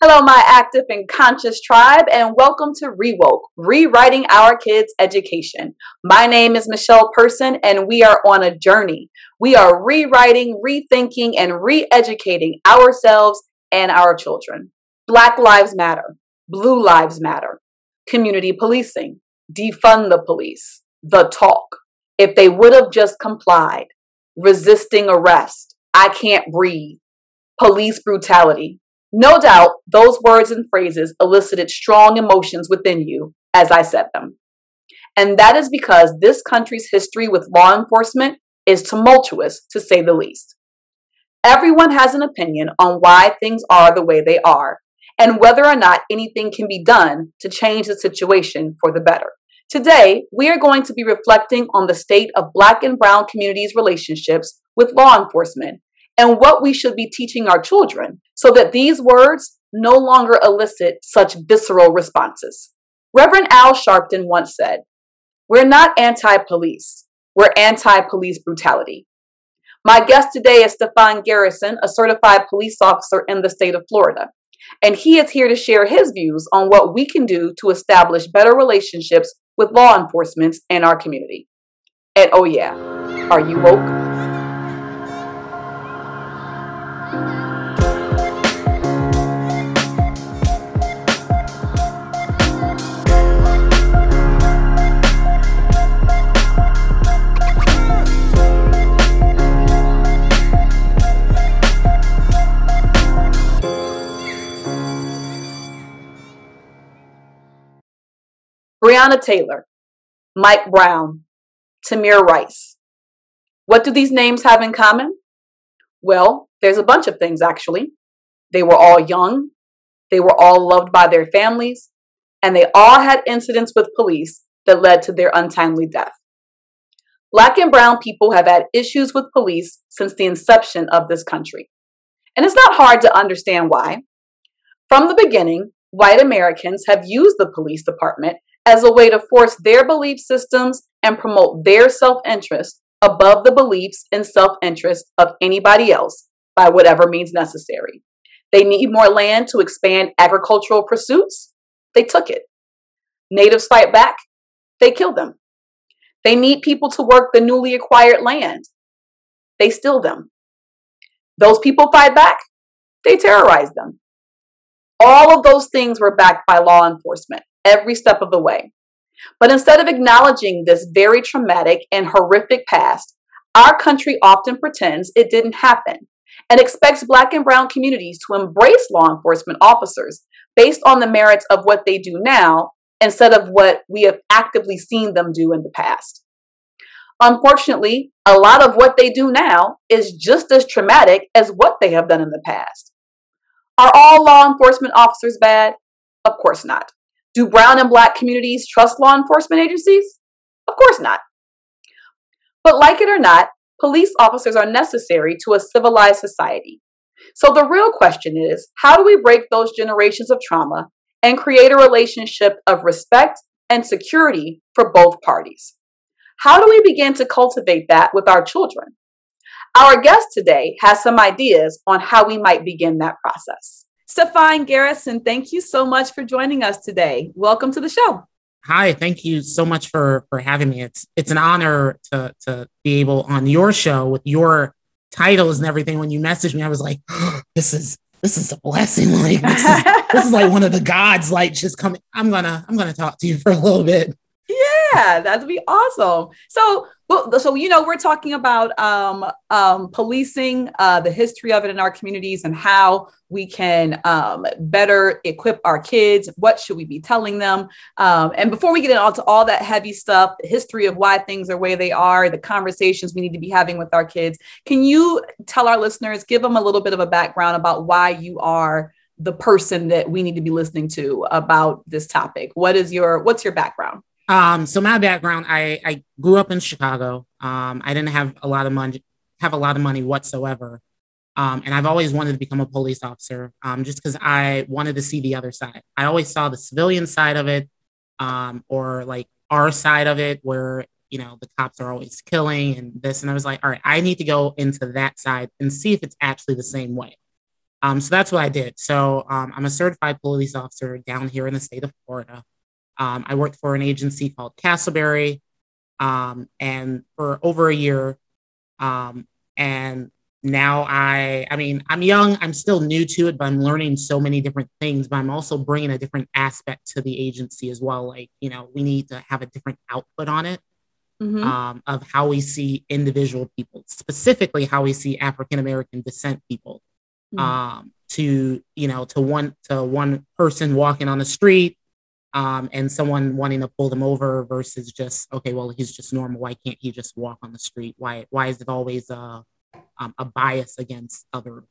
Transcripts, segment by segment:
Hello, my active and conscious tribe, and welcome to Rewoke, Rewriting Our Kids' Education. My name is Michelle Person, and we are on a journey. We are rewriting, rethinking, and re educating ourselves and our children. Black Lives Matter, Blue Lives Matter, community policing, defund the police, the talk. If they would have just complied, resisting arrest, I can't breathe, police brutality no doubt those words and phrases elicited strong emotions within you as I said them. And that is because this country's history with law enforcement is tumultuous, to say the least. Everyone has an opinion on why things are the way they are and whether or not anything can be done to change the situation for the better. Today, we are going to be reflecting on the state of Black and Brown communities' relationships with law enforcement and what we should be teaching our children so that these words no longer elicit such visceral responses. Reverend Al Sharpton once said, We're not anti police, we're anti police brutality. My guest today is Stefan Garrison, a certified police officer in the state of Florida. And he is here to share his views on what we can do to establish better relationships with law enforcement in our community. And oh, yeah, are you woke? Breonna Taylor, Mike Brown, Tamir Rice. What do these names have in common? Well, there's a bunch of things actually. They were all young, they were all loved by their families, and they all had incidents with police that led to their untimely death. Black and brown people have had issues with police since the inception of this country. And it's not hard to understand why. From the beginning, white Americans have used the police department as a way to force their belief systems and promote their self interest above the beliefs and self interest of anybody else by whatever means necessary. They need more land to expand agricultural pursuits. They took it. Natives fight back. They kill them. They need people to work the newly acquired land. They steal them. Those people fight back. They terrorize them. All of those things were backed by law enforcement every step of the way. But instead of acknowledging this very traumatic and horrific past, our country often pretends it didn't happen and expects Black and Brown communities to embrace law enforcement officers based on the merits of what they do now instead of what we have actively seen them do in the past. Unfortunately, a lot of what they do now is just as traumatic as what they have done in the past. Are all law enforcement officers bad? Of course not. Do brown and black communities trust law enforcement agencies? Of course not. But like it or not, police officers are necessary to a civilized society. So the real question is how do we break those generations of trauma and create a relationship of respect and security for both parties? How do we begin to cultivate that with our children? Our guest today has some ideas on how we might begin that process. Stefan Garrison, thank you so much for joining us today. Welcome to the show. Hi, thank you so much for for having me. It's it's an honor to to be able on your show with your titles and everything. When you messaged me, I was like, oh, this is this is a blessing. Like this is, this is like one of the gods like just coming. I'm gonna I'm gonna talk to you for a little bit. Yeah, that'd be awesome. So, well, so you know, we're talking about um, um, policing, uh, the history of it in our communities, and how we can um, better equip our kids. What should we be telling them? Um, and before we get into all that heavy stuff, the history of why things are the way they are, the conversations we need to be having with our kids, can you tell our listeners, give them a little bit of a background about why you are the person that we need to be listening to about this topic? What is your what's your background? Um, so my background, I, I grew up in Chicago. Um, I didn't have a lot of money, have a lot of money whatsoever. Um, and I've always wanted to become a police officer um, just because I wanted to see the other side. I always saw the civilian side of it um, or like our side of it where, you know, the cops are always killing and this. And I was like, all right, I need to go into that side and see if it's actually the same way. Um, so that's what I did. So um, I'm a certified police officer down here in the state of Florida. Um, I worked for an agency called Casselberry, um, and for over a year. Um, and now I, I mean, I'm young, I'm still new to it, but I'm learning so many different things. But I'm also bringing a different aspect to the agency as well. Like, you know, we need to have a different output on it. Mm-hmm. Um, of how we see individual people, specifically how we see African American descent people. Mm-hmm. Um, to you know, to one to one person walking on the street, um, and someone wanting to pull them over versus just okay, well, he's just normal. Why can't he just walk on the street? Why why is it always a um, a bias against other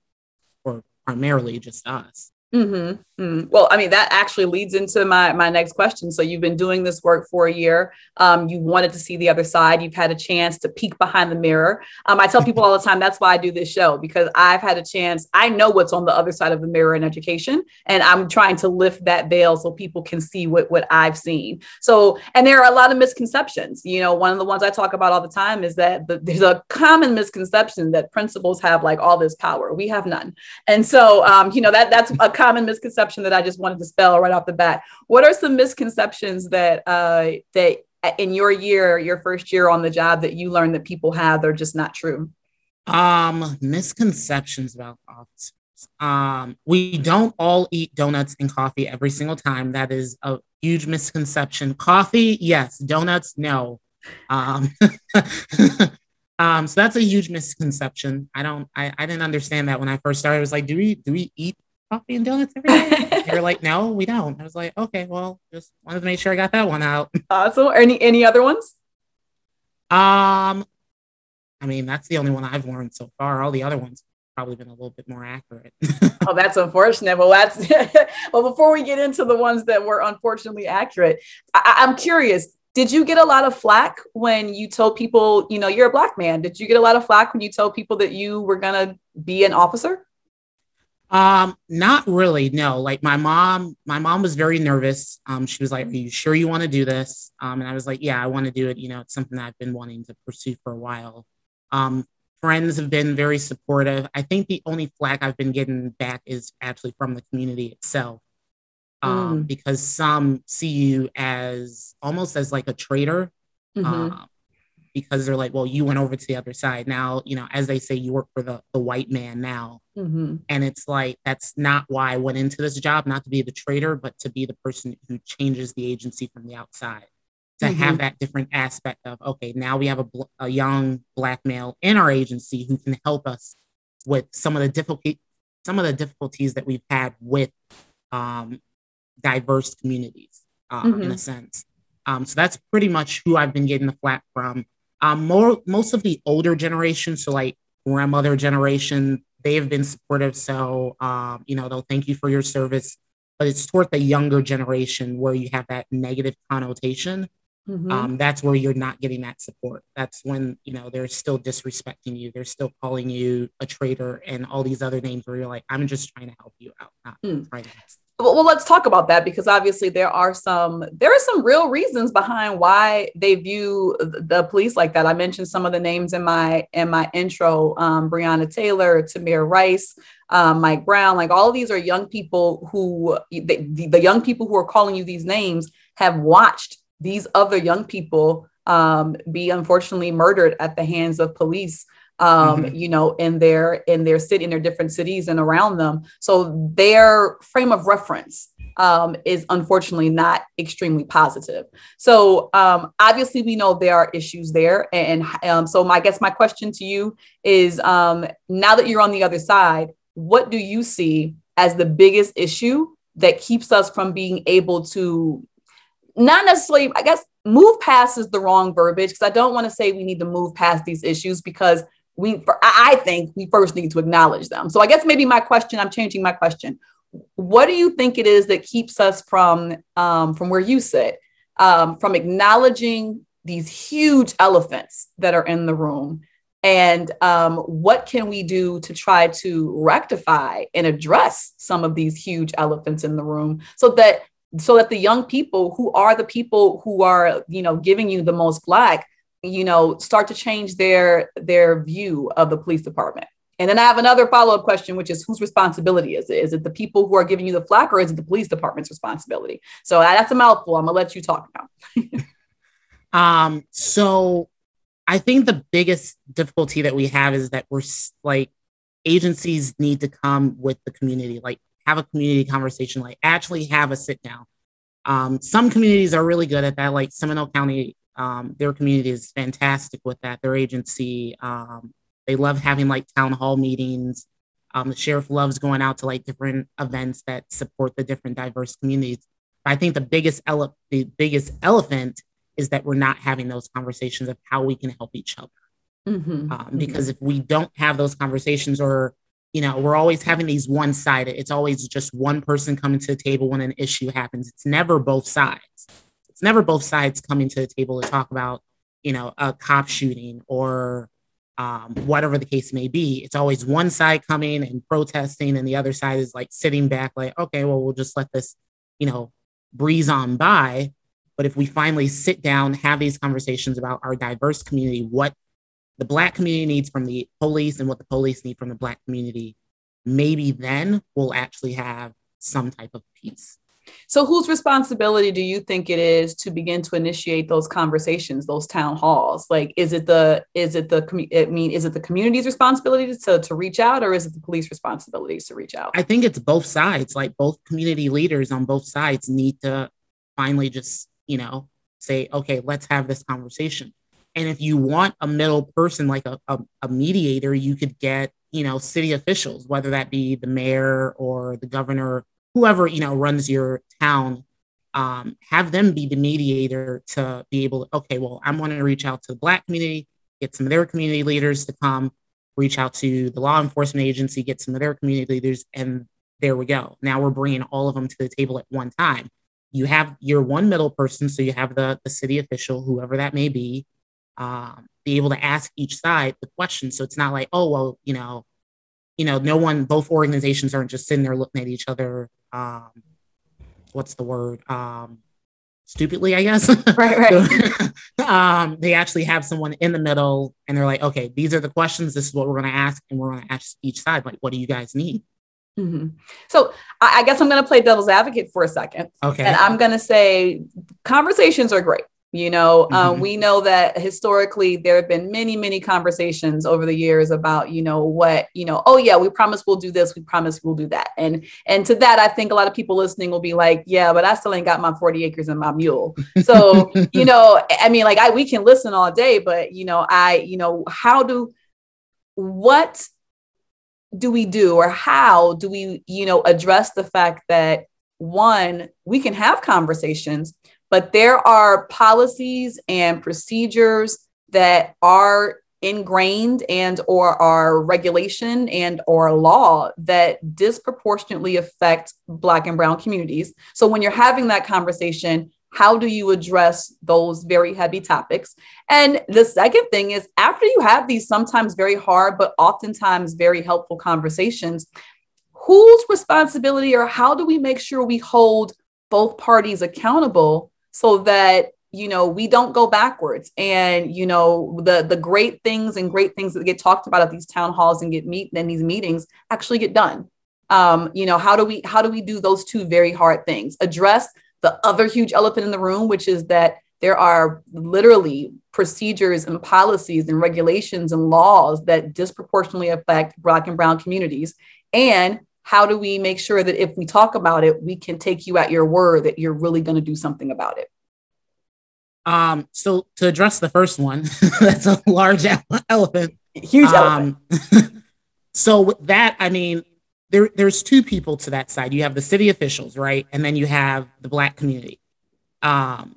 or primarily just us? Mm-hmm. Mm-hmm. Well, I mean, that actually leads into my my next question. So you've been doing this work for a year. Um, you wanted to see the other side. You've had a chance to peek behind the mirror. Um, I tell people all the time that's why I do this show because I've had a chance. I know what's on the other side of the mirror in education, and I'm trying to lift that veil so people can see what what I've seen. So, and there are a lot of misconceptions. You know, one of the ones I talk about all the time is that the, there's a common misconception that principals have like all this power. We have none, and so um, you know that that's a common misconception that I just wanted to spell right off the bat. What are some misconceptions that uh, that in your year, your first year on the job, that you learned that people have are just not true? Um, misconceptions about officers. Um, we don't all eat donuts and coffee every single time. That is a huge misconception. Coffee, yes. Donuts, no. Um, um, so that's a huge misconception. I don't, I, I didn't understand that when I first started. I was like, do we, do we eat coffee and donuts every day? they were like, no, we don't. I was like, okay, well, just wanted to make sure I got that one out. Awesome. Any any other ones? Um, I mean, that's the only one I've learned so far. All the other ones probably been a little bit more accurate. oh, that's unfortunate. Well, that's well. Before we get into the ones that were unfortunately accurate, I- I'm curious. Did you get a lot of flack when you told people, you know, you're a black man? Did you get a lot of flack when you told people that you were gonna be an officer? Um, not really. No, like my mom, my mom was very nervous. Um, she was like, Are you sure you want to do this? Um, and I was like, Yeah, I want to do it. You know, it's something that I've been wanting to pursue for a while. Um, friends have been very supportive. I think the only flack I've been getting back is actually from the community itself. Um, mm. because some see you as almost as like a traitor. Mm-hmm. Um, because they're like, well, you went over to the other side. Now, you know, as they say, you work for the, the white man now. Mm-hmm. And it's like, that's not why I went into this job, not to be the traitor, but to be the person who changes the agency from the outside. To mm-hmm. have that different aspect of, okay, now we have a, a young black male in our agency who can help us with some of the difficulty, some of the difficulties that we've had with um, diverse communities, mm-hmm. in a sense. Um, so that's pretty much who I've been getting the flat from. Um, more most of the older generation, so like grandmother generation, they have been supportive. So um, you know, they'll thank you for your service. But it's toward the younger generation where you have that negative connotation. Mm-hmm. Um, that's where you're not getting that support. That's when you know they're still disrespecting you. They're still calling you a traitor and all these other names where you're like, I'm just trying to help you out, not mm. trying to well, let's talk about that because obviously there are some there are some real reasons behind why they view the police like that. I mentioned some of the names in my in my intro: um, Breonna Taylor, Tamir Rice, um, Mike Brown. Like all of these are young people who the, the young people who are calling you these names have watched these other young people um, be unfortunately murdered at the hands of police um, mm-hmm. you know, in their in their city, in their different cities and around them. So their frame of reference um, is unfortunately not extremely positive. So um, obviously, we know there are issues there, and um, so my I guess my question to you is: um, now that you're on the other side, what do you see as the biggest issue that keeps us from being able to not necessarily, I guess, move past is the wrong verbiage because I don't want to say we need to move past these issues because we i think we first need to acknowledge them. So i guess maybe my question i'm changing my question. What do you think it is that keeps us from um, from where you sit um, from acknowledging these huge elephants that are in the room? And um, what can we do to try to rectify and address some of these huge elephants in the room so that so that the young people who are the people who are you know giving you the most flack you know start to change their their view of the police department And then I have another follow up question, which is whose responsibility is it? Is it the people who are giving you the flack or is it the police department's responsibility? So that's a mouthful. I'm going to let you talk now. um, so I think the biggest difficulty that we have is that we're like agencies need to come with the community, like have a community conversation, like actually have a sit down. Um, some communities are really good at that, like Seminole County. Um, their community is fantastic with that. Their agency, um, they love having like town hall meetings. Um, the sheriff loves going out to like different events that support the different diverse communities. But I think the biggest ele- the biggest elephant is that we're not having those conversations of how we can help each other. Mm-hmm. Um, because if we don't have those conversations, or you know, we're always having these one sided. It's always just one person coming to the table when an issue happens. It's never both sides. It's never both sides coming to the table to talk about, you know, a cop shooting or um, whatever the case may be. It's always one side coming and protesting, and the other side is like sitting back, like, okay, well, we'll just let this, you know, breeze on by. But if we finally sit down, have these conversations about our diverse community, what the Black community needs from the police and what the police need from the Black community, maybe then we'll actually have some type of peace. So, whose responsibility do you think it is to begin to initiate those conversations, those town halls? Like, is it the is it the I mean, is it the community's responsibility to to reach out, or is it the police responsibilities to reach out? I think it's both sides. Like, both community leaders on both sides need to finally just you know say, okay, let's have this conversation. And if you want a middle person, like a, a, a mediator, you could get you know city officials, whether that be the mayor or the governor whoever you know runs your town um, have them be the mediator to be able to okay well i'm going to reach out to the black community get some of their community leaders to come reach out to the law enforcement agency get some of their community leaders and there we go. Now we're bringing all of them to the table at one time. You have your one middle person so you have the, the city official whoever that may be um, be able to ask each side the question so it's not like oh well you know you know no one both organizations aren't just sitting there looking at each other um, what's the word? Um, stupidly, I guess. Right, right. um, they actually have someone in the middle and they're like, okay, these are the questions. This is what we're going to ask. And we're going to ask each side, like, what do you guys need? Mm-hmm. So I, I guess I'm going to play devil's advocate for a second. Okay. And I'm going to say conversations are great. You know, um, mm-hmm. we know that historically there have been many, many conversations over the years about, you know, what, you know, oh yeah, we promise we'll do this, we promise we'll do that. And and to that, I think a lot of people listening will be like, yeah, but I still ain't got my 40 acres and my mule. So, you know, I mean, like I we can listen all day, but you know, I, you know, how do what do we do or how do we, you know, address the fact that one, we can have conversations but there are policies and procedures that are ingrained and or are regulation and or law that disproportionately affect black and brown communities. So when you're having that conversation how do you address those very heavy topics? And the second thing is after you have these sometimes very hard but oftentimes very helpful conversations whose responsibility or how do we make sure we hold both parties accountable so that you know we don't go backwards. And you know the the great things and great things that get talked about at these town halls and get meet and these meetings actually get done. Um, you know how do we how do we do those two very hard things? Address the other huge elephant in the room which is that there are literally procedures and policies and regulations and laws that disproportionately affect black and brown communities. And how do we make sure that if we talk about it, we can take you at your word that you're really going to do something about it? Um, so to address the first one, that's a large elephant. Huge um, elephant. so with that, I mean, there, there's two people to that side. You have the city officials, right? And then you have the black community. Um,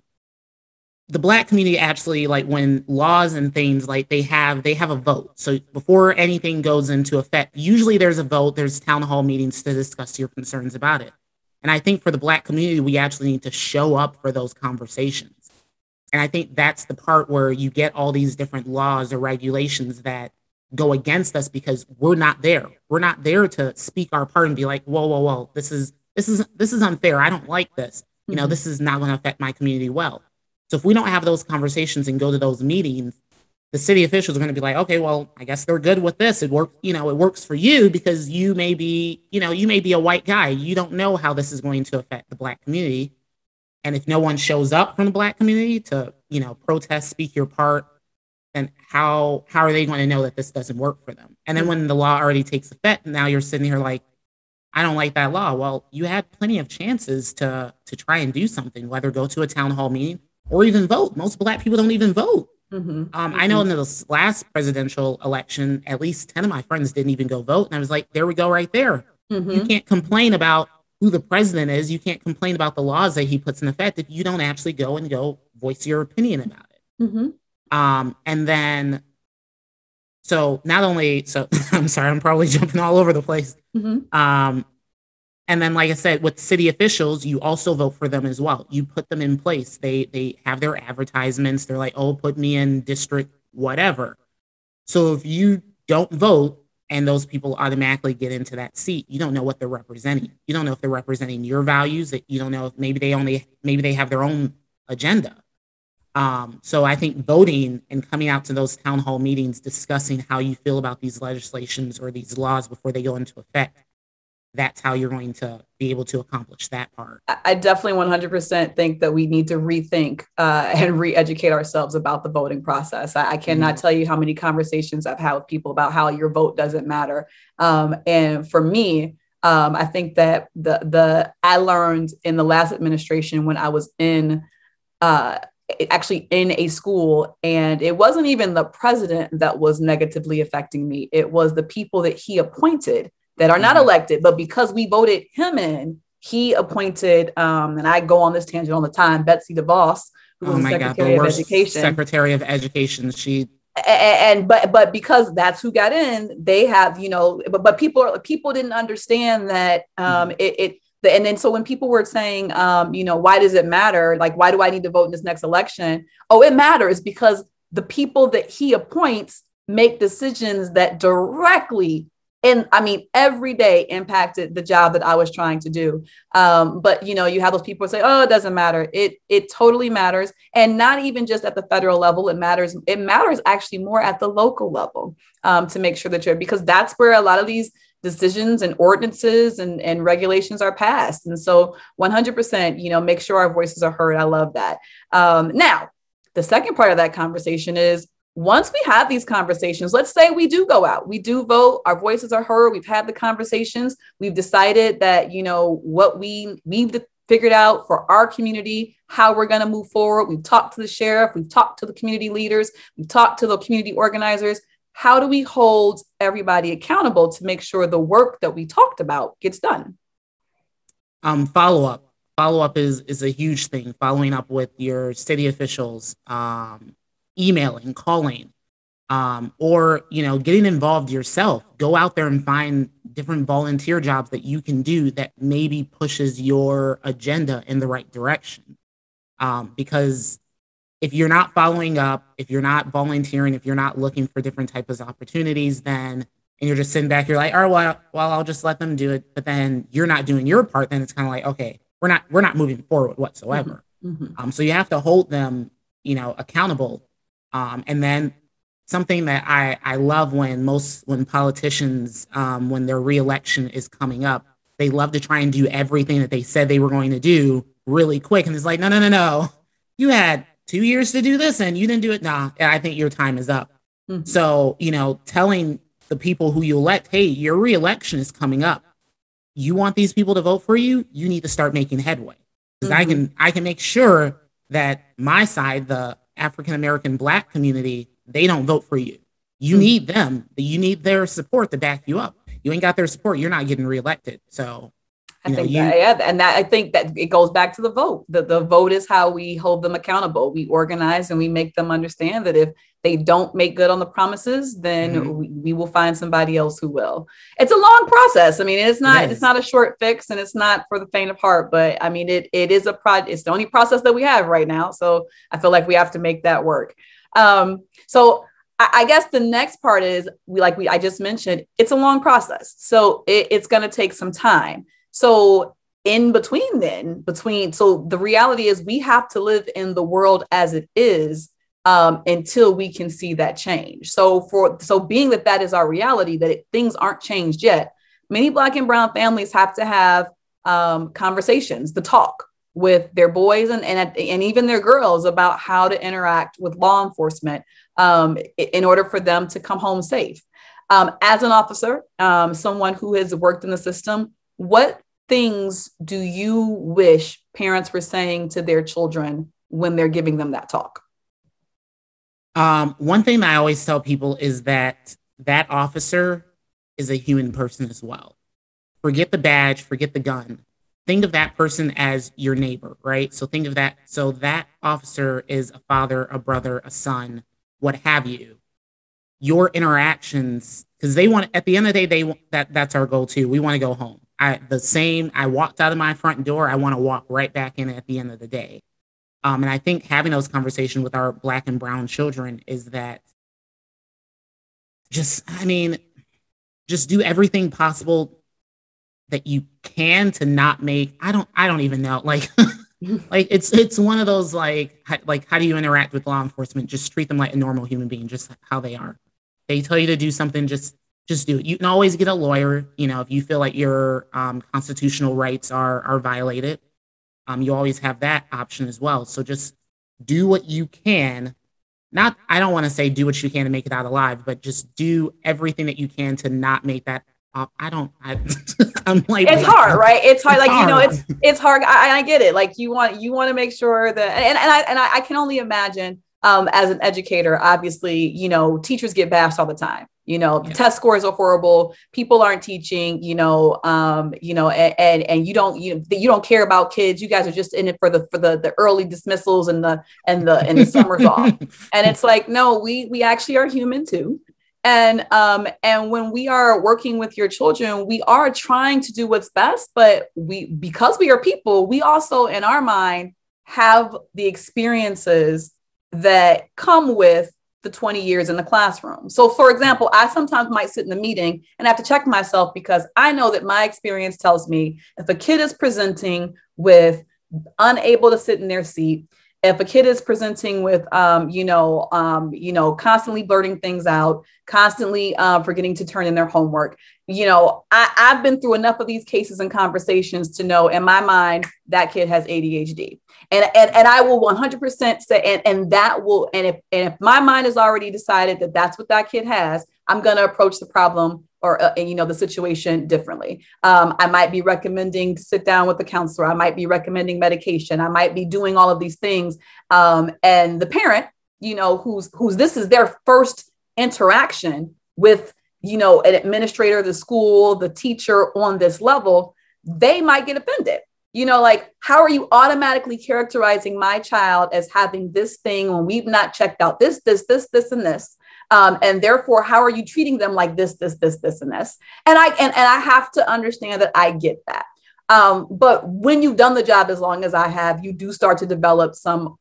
the black community actually like when laws and things like they have they have a vote. So before anything goes into effect usually there's a vote there's town hall meetings to discuss your concerns about it. And i think for the black community we actually need to show up for those conversations. And i think that's the part where you get all these different laws or regulations that go against us because we're not there. We're not there to speak our part and be like whoa whoa whoa this is this is this is unfair. I don't like this. You know mm-hmm. this is not going to affect my community well so if we don't have those conversations and go to those meetings, the city officials are going to be like, okay, well, I guess they're good with this. It works, you know, it works for you because you may be, you know, you may be a white guy. You don't know how this is going to affect the black community. And if no one shows up from the black community to, you know, protest, speak your part, then how how are they going to know that this doesn't work for them? And then mm-hmm. when the law already takes effect, and now you're sitting here like, I don't like that law. Well, you had plenty of chances to to try and do something, whether go to a town hall meeting or even vote. Most black people don't even vote. Mm-hmm. Um, I know mm-hmm. in the last presidential election, at least 10 of my friends didn't even go vote. And I was like, there we go, right there. Mm-hmm. You can't complain about who the president is. You can't complain about the laws that he puts in effect if you don't actually go and go voice your opinion about it. Mm-hmm. Um, and then, so not only, so I'm sorry, I'm probably jumping all over the place. Mm-hmm. Um, and then, like I said, with city officials, you also vote for them as well. You put them in place. They they have their advertisements. They're like, oh, put me in district whatever. So if you don't vote and those people automatically get into that seat, you don't know what they're representing. You don't know if they're representing your values. That you don't know if maybe they only maybe they have their own agenda. Um, so I think voting and coming out to those town hall meetings, discussing how you feel about these legislations or these laws before they go into effect that's how you're going to be able to accomplish that part. I definitely 100% think that we need to rethink uh, and re educate ourselves about the voting process. I, I cannot mm-hmm. tell you how many conversations I've had with people about how your vote doesn't matter. Um, and for me, um, I think that the the I learned in the last administration when I was in uh, actually in a school and it wasn't even the president that was negatively affecting me it was the people that he appointed that are not mm-hmm. elected, but because we voted him in, he appointed, um, and I go on this tangent all the time, Betsy DeVos, who was oh Secretary God, of Education. Secretary of Education. She and, and, but but because that's who got in, they have you know, but but people people didn't understand that um, mm-hmm. it, it and then so when people were saying um, you know why does it matter like why do i need to vote in this next election oh it matters because the people that he appoints make decisions that directly and I mean, every day impacted the job that I was trying to do. Um, but you know, you have those people say, "Oh, it doesn't matter." It it totally matters, and not even just at the federal level. It matters. It matters actually more at the local level um, to make sure that you're because that's where a lot of these decisions and ordinances and, and regulations are passed. And so, 100%, you know, make sure our voices are heard. I love that. Um, now, the second part of that conversation is once we have these conversations, let's say we do go out, we do vote, our voices are heard, we've had the conversations, we've decided that, you know, what we we've figured out for our community, how we're going to move forward. We've talked to the sheriff, we've talked to the community leaders, we've talked to the community organizers. How do we hold everybody accountable to make sure the work that we talked about gets done? Um, follow up. Follow up is is a huge thing. Following up with your city officials, um, emailing, calling, um, or you know, getting involved yourself. Go out there and find different volunteer jobs that you can do that maybe pushes your agenda in the right direction. Um, because if you're not following up, if you're not volunteering, if you're not looking for different types of opportunities, then and you're just sitting back, you're like, all right, well, well, I'll just let them do it. But then you're not doing your part, then it's kind of like, okay, we're not we're not moving forward whatsoever. Mm-hmm. mm-hmm. Um, so you have to hold them, you know, accountable um, and then something that I, I love when most when politicians um, when their reelection is coming up, they love to try and do everything that they said they were going to do really quick. And it's like, no, no, no, no. You had two years to do this and you didn't do it. Nah, I think your time is up. Mm-hmm. So, you know, telling the people who you elect, hey, your reelection is coming up. You want these people to vote for you, you need to start making headway. Because mm-hmm. I can I can make sure that my side, the African American Black community, they don't vote for you. You mm-hmm. need them. You need their support to back you up. You ain't got their support, you're not getting reelected. So I think you, that, yeah, and that I think that it goes back to the vote. The the vote is how we hold them accountable. We organize and we make them understand that if they don't make good on the promises, then mm-hmm. we, we, will find somebody else who will. It's a long process. I mean, it's not yes. it's not a short fix, and it's not for the faint of heart. But I mean, it it is a pro. It's the only process that we have right now. So I feel like we have to make that work. Um, so I guess the next part is we like we I just mentioned it's a long process, so it, it's going to take some time. So in between then, between so the reality is we have to live in the world as it is um, until we can see that change. So for so being that that is our reality, that it, things aren't changed yet. Many Black and Brown families have to have um, conversations, the talk with their boys and, and and even their girls about how to interact with law enforcement um, in order for them to come home safe. Um, as an officer, um, someone who has worked in the system, what things do you wish parents were saying to their children when they're giving them that talk? Um, one thing I always tell people is that that officer is a human person as well. Forget the badge, forget the gun. Think of that person as your neighbor, right? So think of that. So that officer is a father, a brother, a son, what have you. Your interactions, because they want at the end of the day, they that that's our goal too. We want to go home. I the same. I walked out of my front door. I want to walk right back in at the end of the day. Um, and I think having those conversations with our black and brown children is that just, I mean, just do everything possible that you can to not make, I don't, I don't even know. Like, like it's, it's one of those like, like, how do you interact with law enforcement? Just treat them like a normal human being, just how they are. They tell you to do something, just, just do it. You can always get a lawyer, you know, if you feel like your um, constitutional rights are, are violated um, you always have that option as well. So just do what you can. Not, I don't want to say do what you can to make it out alive, but just do everything that you can to not make that. Uh, I don't. I, am like it's hard, right? It's hard. It's like hard. you know, it's it's hard. I, I get it. Like you want you want to make sure that, and and I and I, I can only imagine um, as an educator, obviously, you know, teachers get bashed all the time. You know yeah. test scores are horrible. People aren't teaching you know um you know and, and and, you don't you you don't care about kids. You guys are just in it for the for the the early dismissals and the and the and the summers off. And it's like no we we actually are human too. And um and when we are working with your children we are trying to do what's best but we because we are people we also in our mind have the experiences that come with the 20 years in the classroom. So, for example, I sometimes might sit in a meeting and have to check myself because I know that my experience tells me if a kid is presenting with unable to sit in their seat, if a kid is presenting with um, you know um, you know constantly blurting things out constantly uh, forgetting to turn in their homework you know I, i've been through enough of these cases and conversations to know in my mind that kid has adhd and and, and i will 100% say and, and that will and if, and if my mind has already decided that that's what that kid has i'm going to approach the problem or uh, you know the situation differently. Um, i might be recommending sit down with the counselor. I might be recommending medication. I might be doing all of these things. Um, and the parent you know who's who's this is their first interaction with you know an administrator the school the teacher on this level they might get offended. You know like how are you automatically characterizing my child as having this thing when we've not checked out this this this this and this? Um, and therefore how are you treating them like this this this this and this? And i and, and i have to understand that i get that. Um, but when you've done the job as long as i have you do start to develop some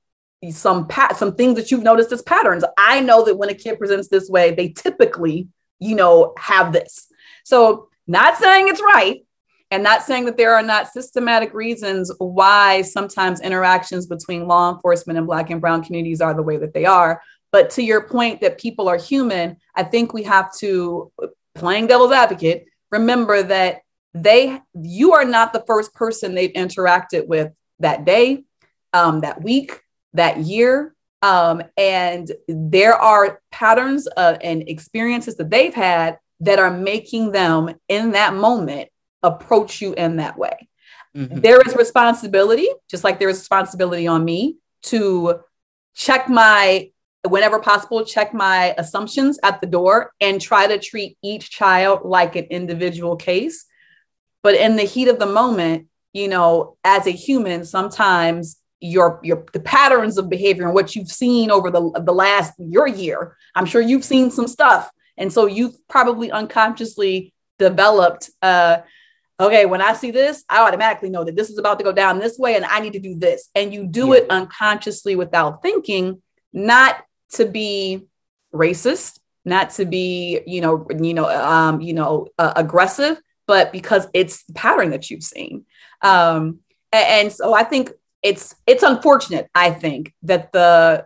some pat some things that you've noticed as patterns. I know that when a kid presents this way they typically you know have this so not saying it's right and not saying that there are not systematic reasons why sometimes interactions between law enforcement and black and brown communities are the way that they are but to your point that people are human, I think we have to, playing devil's advocate, remember that they, you are not the first person they've interacted with that day, um, that week, that year. Um, and there are patterns uh, and experiences that they've had that are making them in that moment approach you in that way. Mm-hmm. There is responsibility, just like there is responsibility on me to check my whenever possible, check my assumptions at the door and try to treat each child like an individual case. But in the heat of the moment, you know, as a human, sometimes your your the patterns of behavior and what you've seen over the the last your year, I'm sure you've seen some stuff, and so you've probably unconsciously developed. Uh, okay, when I see this, I automatically know that this is about to go down this way, and I need to do this, and you do yeah. it unconsciously without thinking, not to be racist, not to be, you know, you know, um, you know, uh, aggressive, but because it's the pattern that you've seen. Um, and, and so I think it's it's unfortunate. I think that the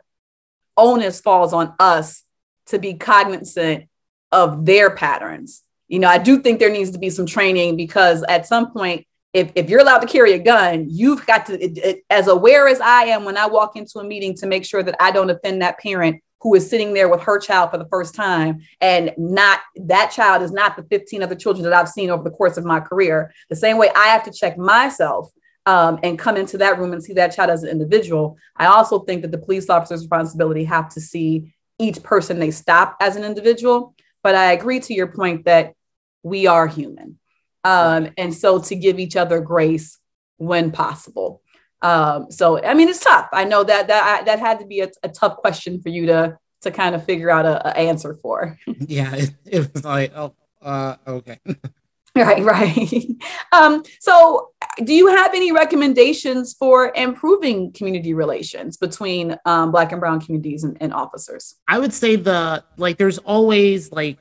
onus falls on us to be cognizant of their patterns. You know, I do think there needs to be some training because at some point, if, if you're allowed to carry a gun, you've got to, it, it, as aware as I am when I walk into a meeting to make sure that I don't offend that parent who is sitting there with her child for the first time and not that child is not the 15 other children that I've seen over the course of my career. The same way I have to check myself um, and come into that room and see that child as an individual. I also think that the police officer's responsibility have to see each person they stop as an individual. But I agree to your point that we are human. Um, and so to give each other grace when possible. Um, so I mean, it's tough. I know that that that had to be a, a tough question for you to to kind of figure out a answer for. yeah, it, it, was like, oh, uh, okay. right, right. Um, so, do you have any recommendations for improving community relations between um, Black and Brown communities and, and officers? I would say the like, there's always like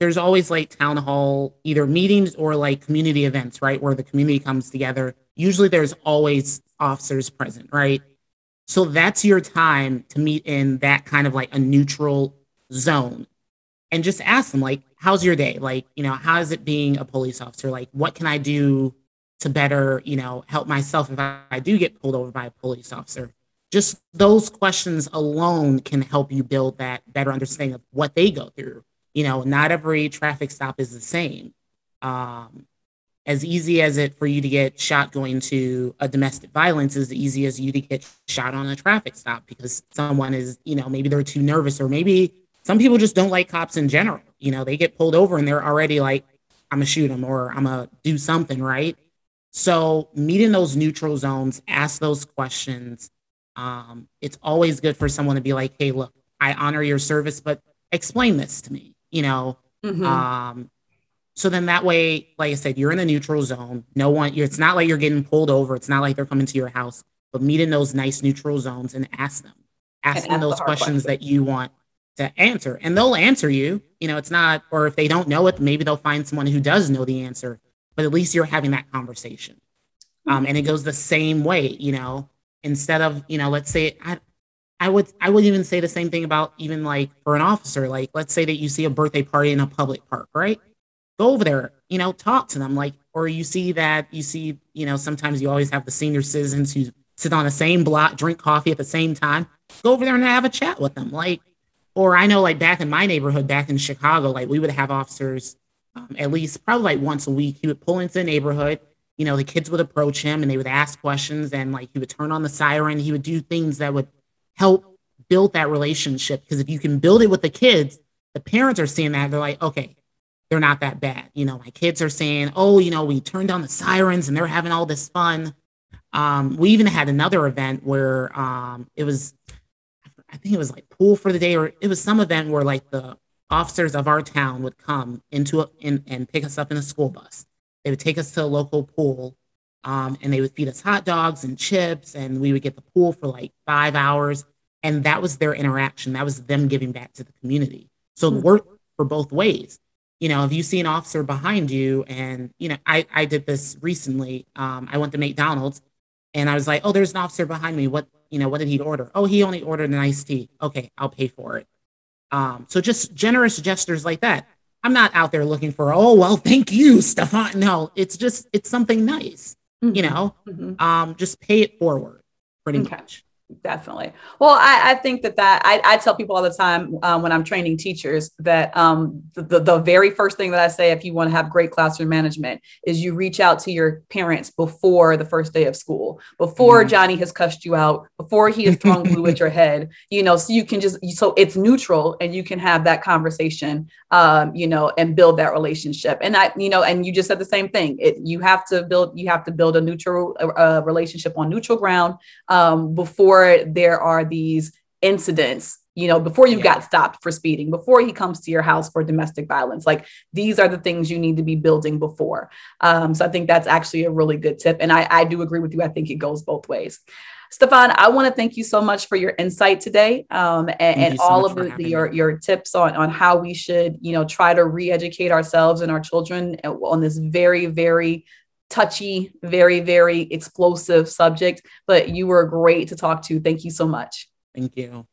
there's always like town hall either meetings or like community events right where the community comes together usually there's always officers present right so that's your time to meet in that kind of like a neutral zone and just ask them like how's your day? Like you know how is it being a police officer? Like what can i do to better you know help myself if i, I do get pulled over by a police officer? Just those questions alone can help you build that better understanding of what they go through. You know, not every traffic stop is the same. Um, as easy as it for you to get shot going to a domestic violence is as easy as you to get shot on a traffic stop because someone is, you know, maybe they're too nervous or maybe some people just don't like cops in general. You know, they get pulled over and they're already like, I'm gonna shoot them or I'm gonna do something, right? So meeting those neutral zones, ask those questions. Um, it's always good for someone to be like, hey, look, I honor your service, but explain this to me you know. Mm-hmm. Um, so then that way, like I said, you're in a neutral zone. No one, it's not like you're getting pulled over. It's not like they're coming to your house, but meet in those nice neutral zones and ask them, ask and them ask those questions question. that you want to answer, and they'll answer you. You know, it's not, or if they don't know it, maybe they'll find someone who does know the answer. But at least you're having that conversation, um, and it goes the same way. You know, instead of you know, let's say I, I would I would even say the same thing about even like for an officer. Like, let's say that you see a birthday party in a public park, right? Go over there, you know, talk to them. Like, or you see that you see, you know, sometimes you always have the senior citizens who sit on the same block, drink coffee at the same time. Go over there and have a chat with them. Like, or I know like back in my neighborhood, back in Chicago, like we would have officers um, at least probably like once a week. He would pull into the neighborhood. You know, the kids would approach him and they would ask questions, and like he would turn on the siren. He would do things that would help build that relationship. Because if you can build it with the kids, the parents are seeing that they're like, okay, they're not that bad. You know, my kids are saying, oh, you know, we turned on the sirens and they're having all this fun. Um, we even had another event where um, it was, I think it was like pool for the day, or it was some event where like the officers of our town would come into a, in, and pick us up in a school bus. They would take us to a local pool um, and they would feed us hot dogs and chips, and we would get the pool for like five hours. And that was their interaction. That was them giving back to the community. So mm-hmm. work for both ways. You know, if you see an officer behind you, and you know, I I did this recently. Um, I went to McDonald's, and I was like, oh, there's an officer behind me. What you know, what did he order? Oh, he only ordered an iced tea. Okay, I'll pay for it. Um, so just generous gestures like that. I'm not out there looking for, oh, well, thank you, Stefan. No, it's just, it's something nice mm-hmm. you know mm-hmm. um, just pay it forward pretty okay. much definitely. Well I, I, think that that I, I, tell people all the time um, when i'm training teachers that um, the, the, very first thing that i say if you want to have great classroom management is you reach out to your parents before the first day of school before mm. johnny has cussed you out before he has thrown glue at your head. You know so you can just so it's neutral and you can have that conversation um, you know and build that relationship. And i you know and you just said the same thing. It, you have to build you have to build a neutral uh, relationship on neutral ground um, before before there are these incidents you know before you yeah. got stopped for speeding before he comes to your house for domestic violence. Like these are the things you need to be building before. Um, so i think that's actually a really good tip. And I, I do agree with you. I think it goes both ways. Stefan, I want to thank you so much for your insight today um, and, and so all of the, the, your, your tips on, on how we should, you know, try to re-educate ourselves and our children on this very, very touchy, very, very explosive subject, but you were great to talk to. Thank you so much. Thank you.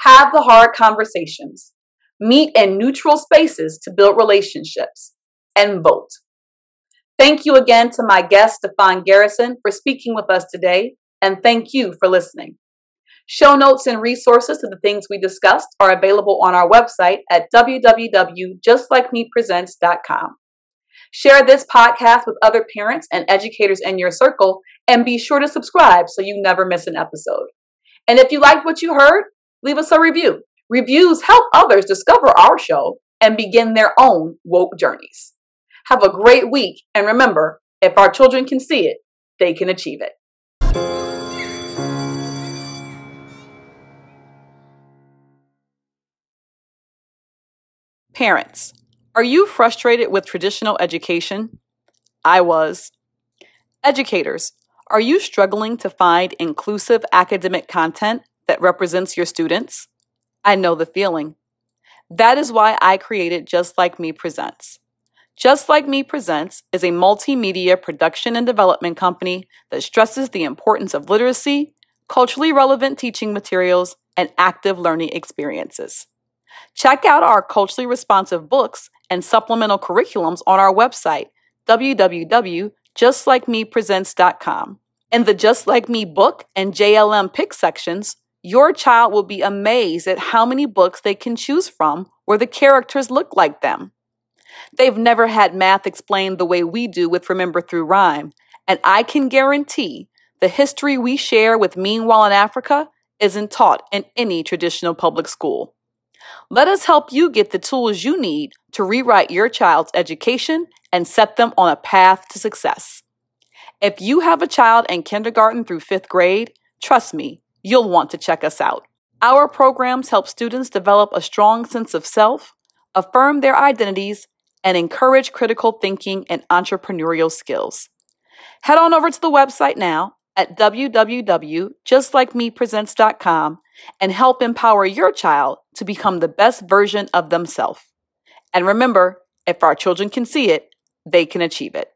Have the hard conversations. Meet in neutral spaces to build relationships and vote. Thank you again to my guest, Stefan Garrison, for speaking with us today, and thank you for listening. Show notes and resources to the things we discussed are available on our website at www.justlikemepresents.com. Share this podcast with other parents and educators in your circle, and be sure to subscribe so you never miss an episode. And if you liked what you heard, leave us a review. Reviews help others discover our show and begin their own woke journeys. Have a great week, and remember if our children can see it, they can achieve it. Parents, are you frustrated with traditional education? I was. Educators, are you struggling to find inclusive academic content that represents your students? I know the feeling. That is why I created Just Like Me Presents. Just Like Me Presents is a multimedia production and development company that stresses the importance of literacy, culturally relevant teaching materials, and active learning experiences. Check out our culturally responsive books and supplemental curriculums on our website, www.justlikemepresents.com. In the Just Like Me book and JLM pick sections, your child will be amazed at how many books they can choose from where the characters look like them. They've never had math explained the way we do with Remember Through Rhyme, and I can guarantee the history we share with Meanwhile in Africa isn't taught in any traditional public school. Let us help you get the tools you need to rewrite your child's education and set them on a path to success. If you have a child in kindergarten through fifth grade, trust me, you'll want to check us out. Our programs help students develop a strong sense of self, affirm their identities, and encourage critical thinking and entrepreneurial skills. Head on over to the website now at www.justlikemepresents.com and help empower your child to become the best version of themselves. And remember, if our children can see it, they can achieve it.